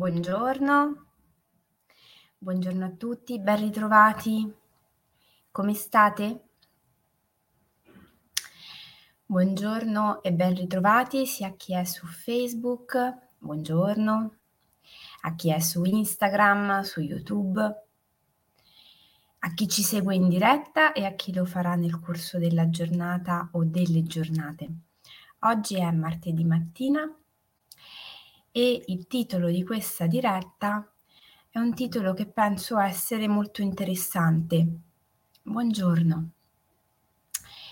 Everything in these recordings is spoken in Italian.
Buongiorno. Buongiorno a tutti, ben ritrovati. Come state? Buongiorno e ben ritrovati sia a chi è su Facebook, buongiorno, a chi è su Instagram, su YouTube, a chi ci segue in diretta e a chi lo farà nel corso della giornata o delle giornate. Oggi è martedì mattina e il titolo di questa diretta è un titolo che penso essere molto interessante. Buongiorno.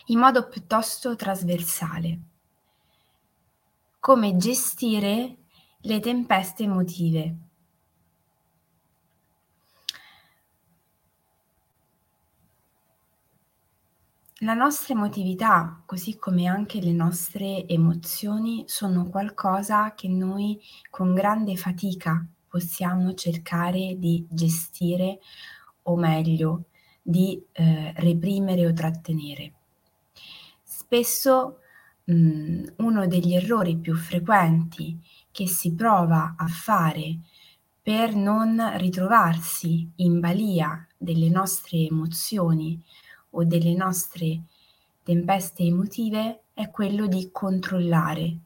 In modo piuttosto trasversale. Come gestire le tempeste emotive. La nostra emotività, così come anche le nostre emozioni, sono qualcosa che noi con grande fatica possiamo cercare di gestire o meglio di eh, reprimere o trattenere. Spesso mh, uno degli errori più frequenti che si prova a fare per non ritrovarsi in balia delle nostre emozioni o delle nostre tempeste emotive è quello di controllare.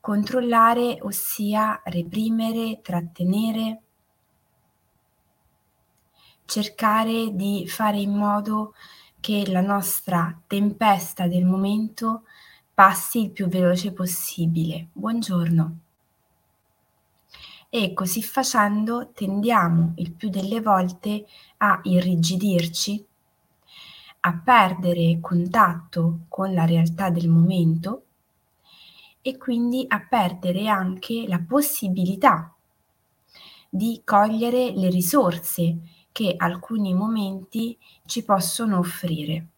Controllare, ossia reprimere, trattenere, cercare di fare in modo che la nostra tempesta del momento passi il più veloce possibile. Buongiorno. E così facendo tendiamo il più delle volte a irrigidirci a perdere contatto con la realtà del momento e quindi a perdere anche la possibilità di cogliere le risorse che alcuni momenti ci possono offrire,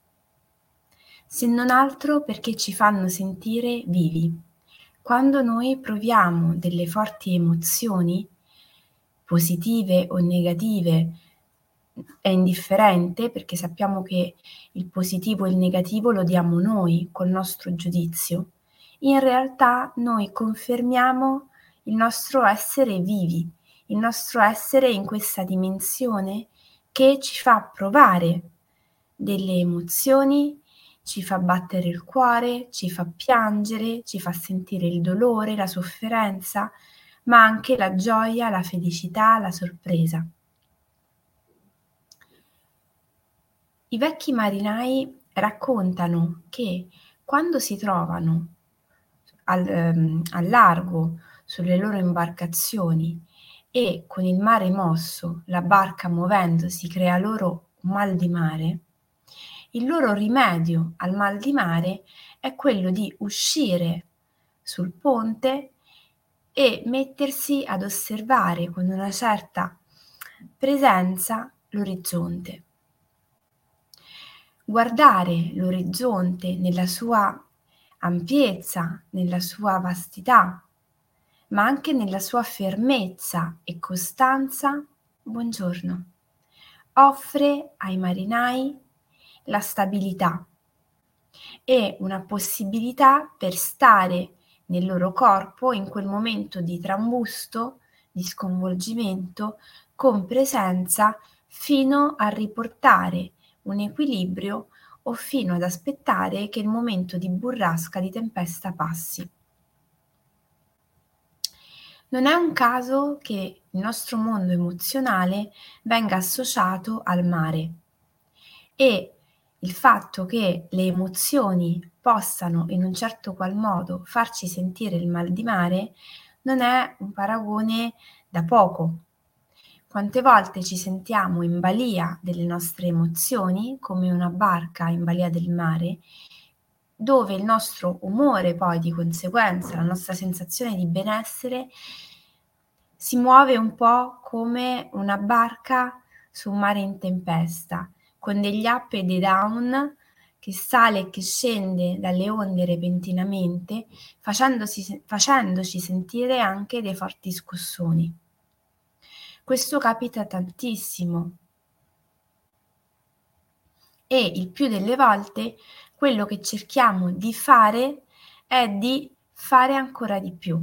se non altro perché ci fanno sentire vivi. Quando noi proviamo delle forti emozioni, positive o negative, è indifferente perché sappiamo che il positivo e il negativo lo diamo noi col nostro giudizio. In realtà noi confermiamo il nostro essere vivi, il nostro essere in questa dimensione che ci fa provare delle emozioni, ci fa battere il cuore, ci fa piangere, ci fa sentire il dolore, la sofferenza, ma anche la gioia, la felicità, la sorpresa. I vecchi marinai raccontano che quando si trovano al, ehm, al largo sulle loro imbarcazioni e con il mare mosso, la barca muovendosi crea loro un mal di mare, il loro rimedio al mal di mare è quello di uscire sul ponte e mettersi ad osservare con una certa presenza l'orizzonte guardare l'orizzonte nella sua ampiezza, nella sua vastità, ma anche nella sua fermezza e costanza, buongiorno, offre ai marinai la stabilità e una possibilità per stare nel loro corpo in quel momento di trambusto, di sconvolgimento, con presenza fino a riportare un equilibrio o fino ad aspettare che il momento di burrasca, di tempesta passi. Non è un caso che il nostro mondo emozionale venga associato al mare e il fatto che le emozioni possano in un certo qual modo farci sentire il mal di mare non è un paragone da poco, quante volte ci sentiamo in balia delle nostre emozioni, come una barca in balia del mare, dove il nostro umore poi di conseguenza, la nostra sensazione di benessere si muove un po' come una barca su un mare in tempesta, con degli up e dei down che sale e che scende dalle onde repentinamente, facendoci, facendoci sentire anche dei forti scossoni. Questo capita tantissimo. E il più delle volte quello che cerchiamo di fare è di fare ancora di più.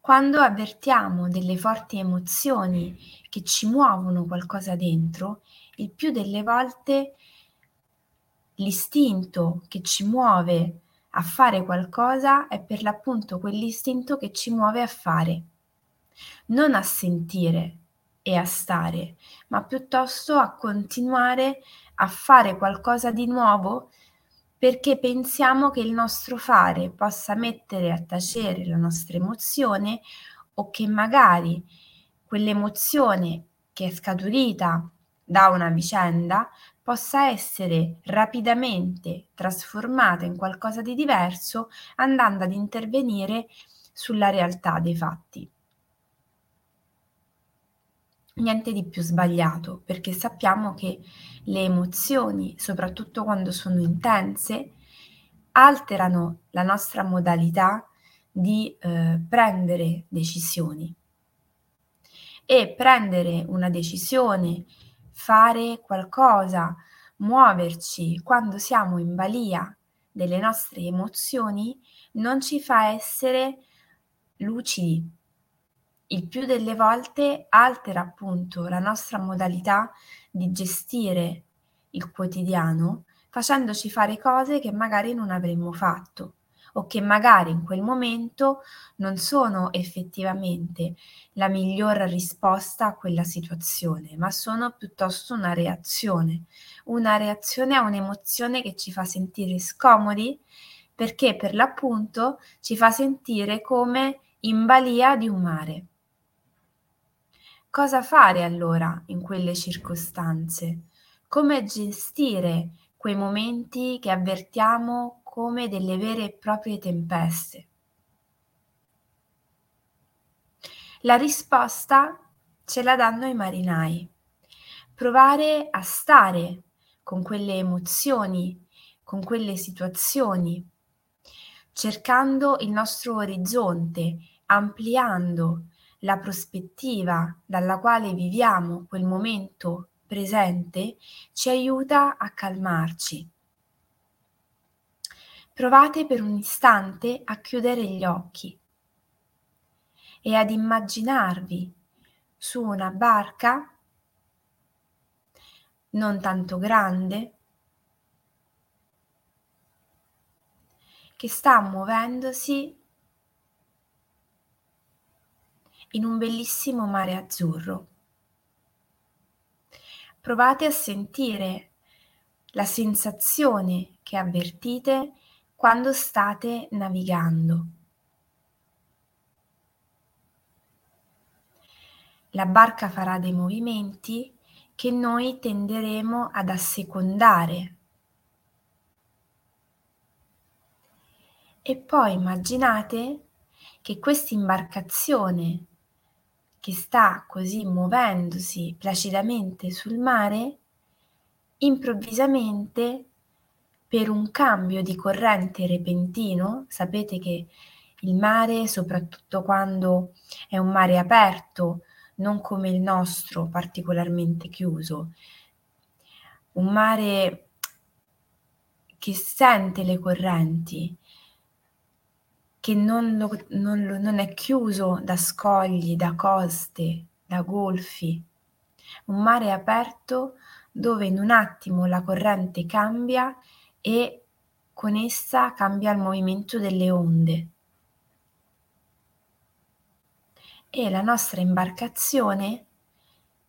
quando avvertiamo delle forti emozioni che ci muovono qualcosa dentro, il più delle volte l'istinto che ci muove a fare qualcosa è per l'appunto quell'istinto che ci muove a fare, non a sentire e a stare, ma piuttosto a continuare a fare qualcosa di nuovo perché pensiamo che il nostro fare possa mettere a tacere la nostra emozione o che magari quell'emozione che è scaturita da una vicenda possa essere rapidamente trasformata in qualcosa di diverso andando ad intervenire sulla realtà dei fatti. Niente di più sbagliato perché sappiamo che le emozioni, soprattutto quando sono intense, alterano la nostra modalità di eh, prendere decisioni. E prendere una decisione, fare qualcosa, muoverci quando siamo in balia delle nostre emozioni non ci fa essere lucidi. Il più delle volte altera appunto la nostra modalità di gestire il quotidiano facendoci fare cose che magari non avremmo fatto o che magari in quel momento non sono effettivamente la miglior risposta a quella situazione, ma sono piuttosto una reazione, una reazione a un'emozione che ci fa sentire scomodi perché per l'appunto ci fa sentire come in balia di un mare. Cosa fare allora in quelle circostanze? Come gestire quei momenti che avvertiamo come delle vere e proprie tempeste? La risposta ce la danno i marinai. Provare a stare con quelle emozioni, con quelle situazioni, cercando il nostro orizzonte, ampliando la prospettiva dalla quale viviamo quel momento presente ci aiuta a calmarci. Provate per un istante a chiudere gli occhi e ad immaginarvi su una barca non tanto grande che sta muovendosi in un bellissimo mare azzurro. Provate a sentire la sensazione che avvertite quando state navigando. La barca farà dei movimenti che noi tenderemo ad assecondare. E poi immaginate che questa imbarcazione che sta così muovendosi placidamente sul mare, improvvisamente per un cambio di corrente repentino, sapete che il mare, soprattutto quando è un mare aperto, non come il nostro particolarmente chiuso, un mare che sente le correnti, che non, lo, non, lo, non è chiuso da scogli, da coste, da golfi. Un mare aperto dove in un attimo la corrente cambia e con essa cambia il movimento delle onde. E la nostra imbarcazione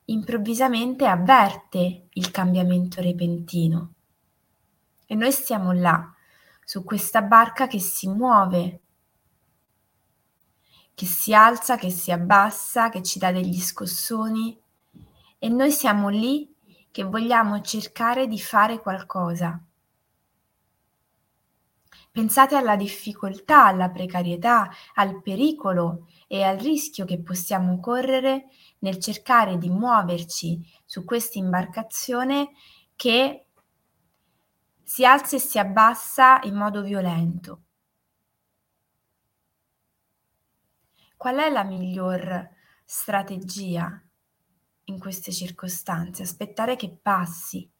improvvisamente avverte il cambiamento repentino. E noi stiamo là, su questa barca che si muove che si alza, che si abbassa, che ci dà degli scossoni e noi siamo lì che vogliamo cercare di fare qualcosa. Pensate alla difficoltà, alla precarietà, al pericolo e al rischio che possiamo correre nel cercare di muoverci su questa imbarcazione che si alza e si abbassa in modo violento. qual è la miglior strategia in queste circostanze? Aspettare che passi,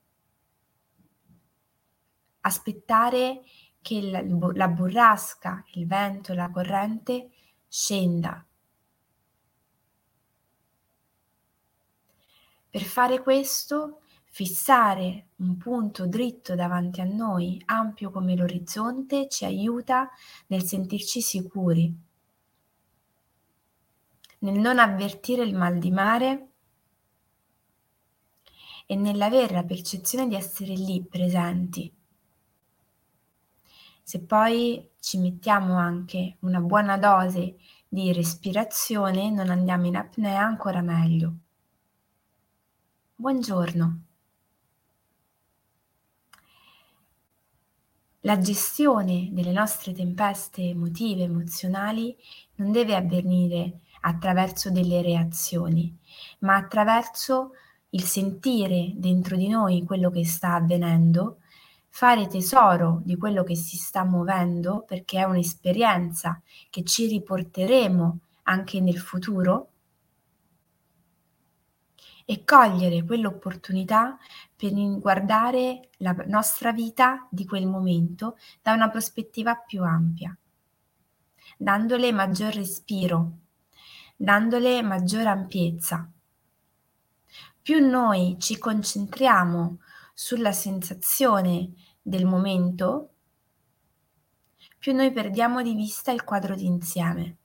aspettare che la, la burrasca, il vento, la corrente scenda. Per fare questo, fissare un punto dritto davanti a noi, ampio come l'orizzonte, ci aiuta nel sentirci sicuri nel non avvertire il mal di mare e nell'avere la percezione di essere lì presenti. Se poi ci mettiamo anche una buona dose di respirazione, non andiamo in apnea, ancora meglio. Buongiorno. La gestione delle nostre tempeste emotive, emozionali, non deve avvenire attraverso delle reazioni, ma attraverso il sentire dentro di noi quello che sta avvenendo, fare tesoro di quello che si sta muovendo, perché è un'esperienza che ci riporteremo anche nel futuro e cogliere quell'opportunità per guardare la nostra vita di quel momento da una prospettiva più ampia, dandole maggior respiro, dandole maggior ampiezza. Più noi ci concentriamo sulla sensazione del momento, più noi perdiamo di vista il quadro d'insieme.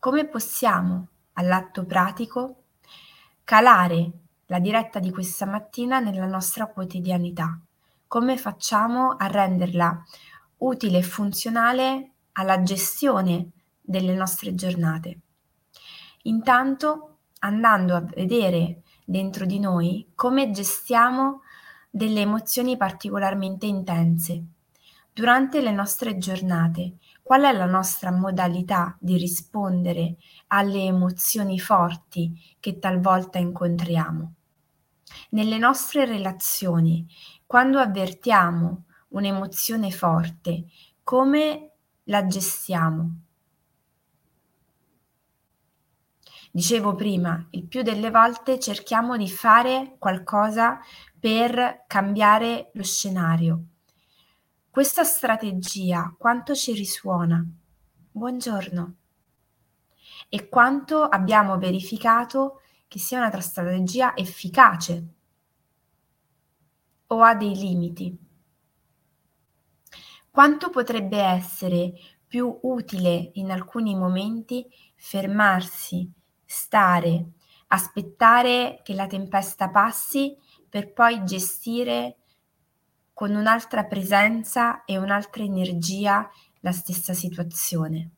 come possiamo, all'atto pratico, calare la diretta di questa mattina nella nostra quotidianità? Come facciamo a renderla utile e funzionale alla gestione delle nostre giornate? Intanto andando a vedere dentro di noi come gestiamo delle emozioni particolarmente intense durante le nostre giornate Qual è la nostra modalità di rispondere alle emozioni forti che talvolta incontriamo? Nelle nostre relazioni, quando avvertiamo un'emozione forte, come la gestiamo? Dicevo prima, il più delle volte cerchiamo di fare qualcosa per cambiare lo scenario, questa strategia quanto ci risuona? Buongiorno. E quanto abbiamo verificato che sia una strategia efficace o ha dei limiti? Quanto potrebbe essere più utile in alcuni momenti fermarsi, stare, aspettare che la tempesta passi per poi gestire con un'altra presenza e un'altra energia la stessa situazione.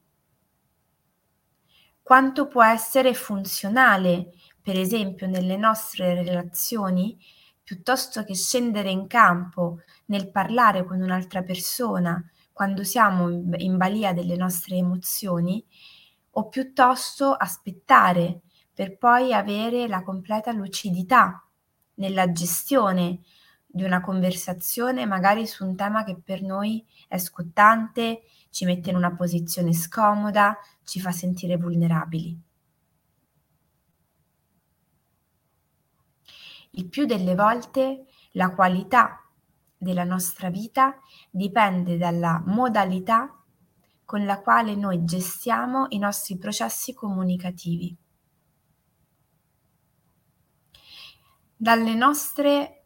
Quanto può essere funzionale, per esempio, nelle nostre relazioni, piuttosto che scendere in campo nel parlare con un'altra persona quando siamo in balia delle nostre emozioni, o piuttosto aspettare per poi avere la completa lucidità nella gestione di una conversazione magari su un tema che per noi è scottante, ci mette in una posizione scomoda, ci fa sentire vulnerabili. Il più delle volte la qualità della nostra vita dipende dalla modalità con la quale noi gestiamo i nostri processi comunicativi. Dalle nostre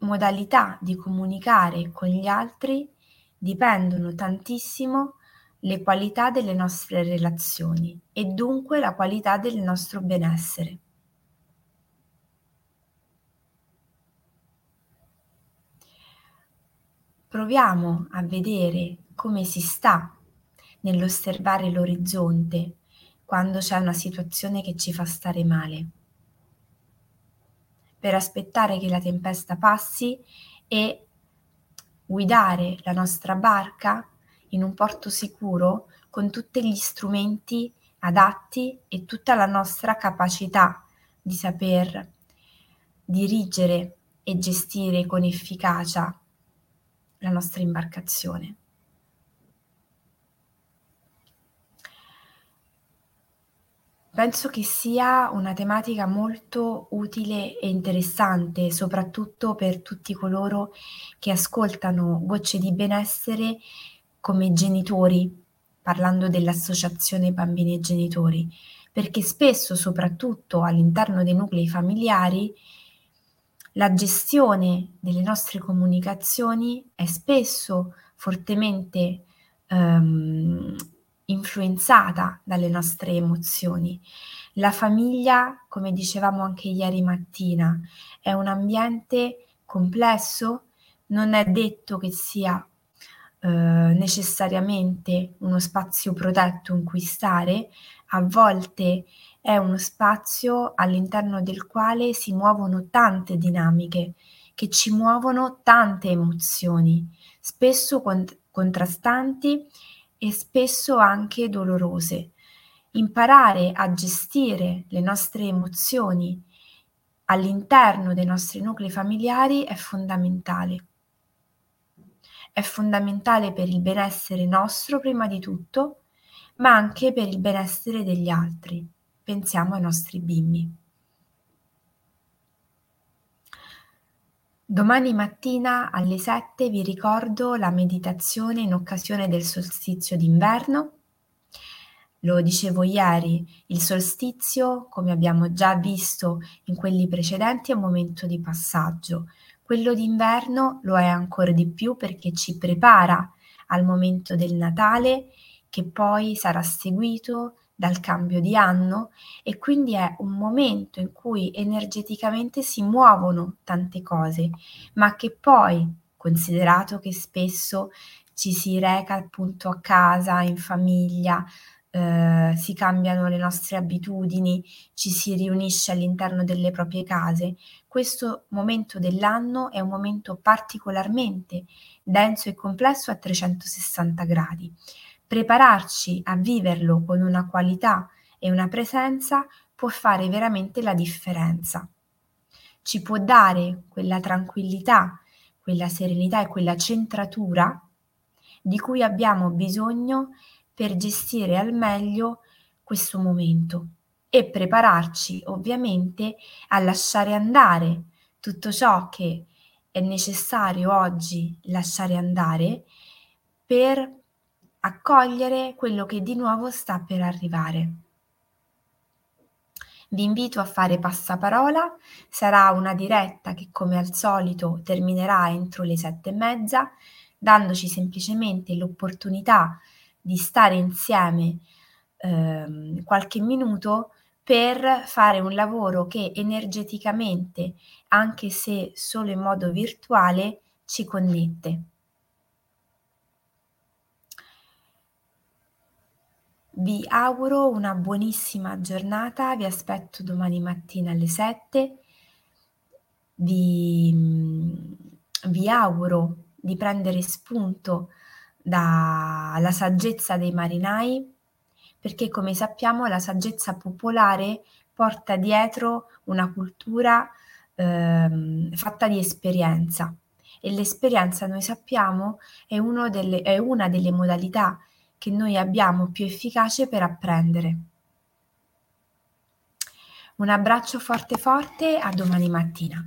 modalità di comunicare con gli altri dipendono tantissimo le qualità delle nostre relazioni e dunque la qualità del nostro benessere. Proviamo a vedere come si sta nell'osservare l'orizzonte quando c'è una situazione che ci fa stare male. Per aspettare che la tempesta passi e guidare la nostra barca in un porto sicuro con tutti gli strumenti adatti e tutta la nostra capacità di saper dirigere e gestire con efficacia la nostra imbarcazione. Penso che sia una tematica molto utile e interessante, soprattutto per tutti coloro che ascoltano Gocce di benessere come genitori, parlando dell'associazione bambini e genitori, perché spesso, soprattutto all'interno dei nuclei familiari, la gestione delle nostre comunicazioni è spesso fortemente ehm, influenzata dalle nostre emozioni. La famiglia, come dicevamo anche ieri mattina, è un ambiente complesso, non è detto che sia eh, necessariamente uno spazio protetto in cui stare, a volte è uno spazio all'interno del quale si muovono tante dinamiche, che ci muovono tante emozioni, spesso cont- contrastanti e spesso anche dolorose. Imparare a gestire le nostre emozioni all'interno dei nostri nuclei familiari è fondamentale. È fondamentale per il benessere nostro prima di tutto, ma anche per il benessere degli altri. Pensiamo ai nostri bimbi. Domani mattina alle 7 vi ricordo la meditazione in occasione del solstizio d'inverno. Lo dicevo ieri, il solstizio, come abbiamo già visto in quelli precedenti, è un momento di passaggio. Quello d'inverno lo è ancora di più perché ci prepara al momento del Natale che poi sarà seguito dal cambio di anno e quindi è un momento in cui energeticamente si muovono tante cose, ma che poi, considerato che spesso ci si reca appunto a casa, in famiglia, eh, si cambiano le nostre abitudini, ci si riunisce all'interno delle proprie case. Questo momento dell'anno è un momento particolarmente denso e complesso a 360 gradi. Prepararci a viverlo con una qualità e una presenza può fare veramente la differenza. Ci può dare quella tranquillità, quella serenità e quella centratura di cui abbiamo bisogno per gestire al meglio questo momento e prepararci ovviamente a lasciare andare tutto ciò che è necessario oggi lasciare andare per accogliere quello che di nuovo sta per arrivare. Vi invito a fare passaparola, sarà una diretta che come al solito terminerà entro le sette e mezza, dandoci semplicemente l'opportunità di stare insieme eh, qualche minuto per fare un lavoro che energeticamente, anche se solo in modo virtuale, ci connette. Vi auguro una buonissima giornata, vi aspetto domani mattina alle 7. Vi, vi auguro di prendere spunto dalla saggezza dei marinai, perché come sappiamo la saggezza popolare porta dietro una cultura ehm, fatta di esperienza e l'esperienza noi sappiamo è, delle, è una delle modalità che noi abbiamo più efficace per apprendere. Un abbraccio forte forte, a domani mattina.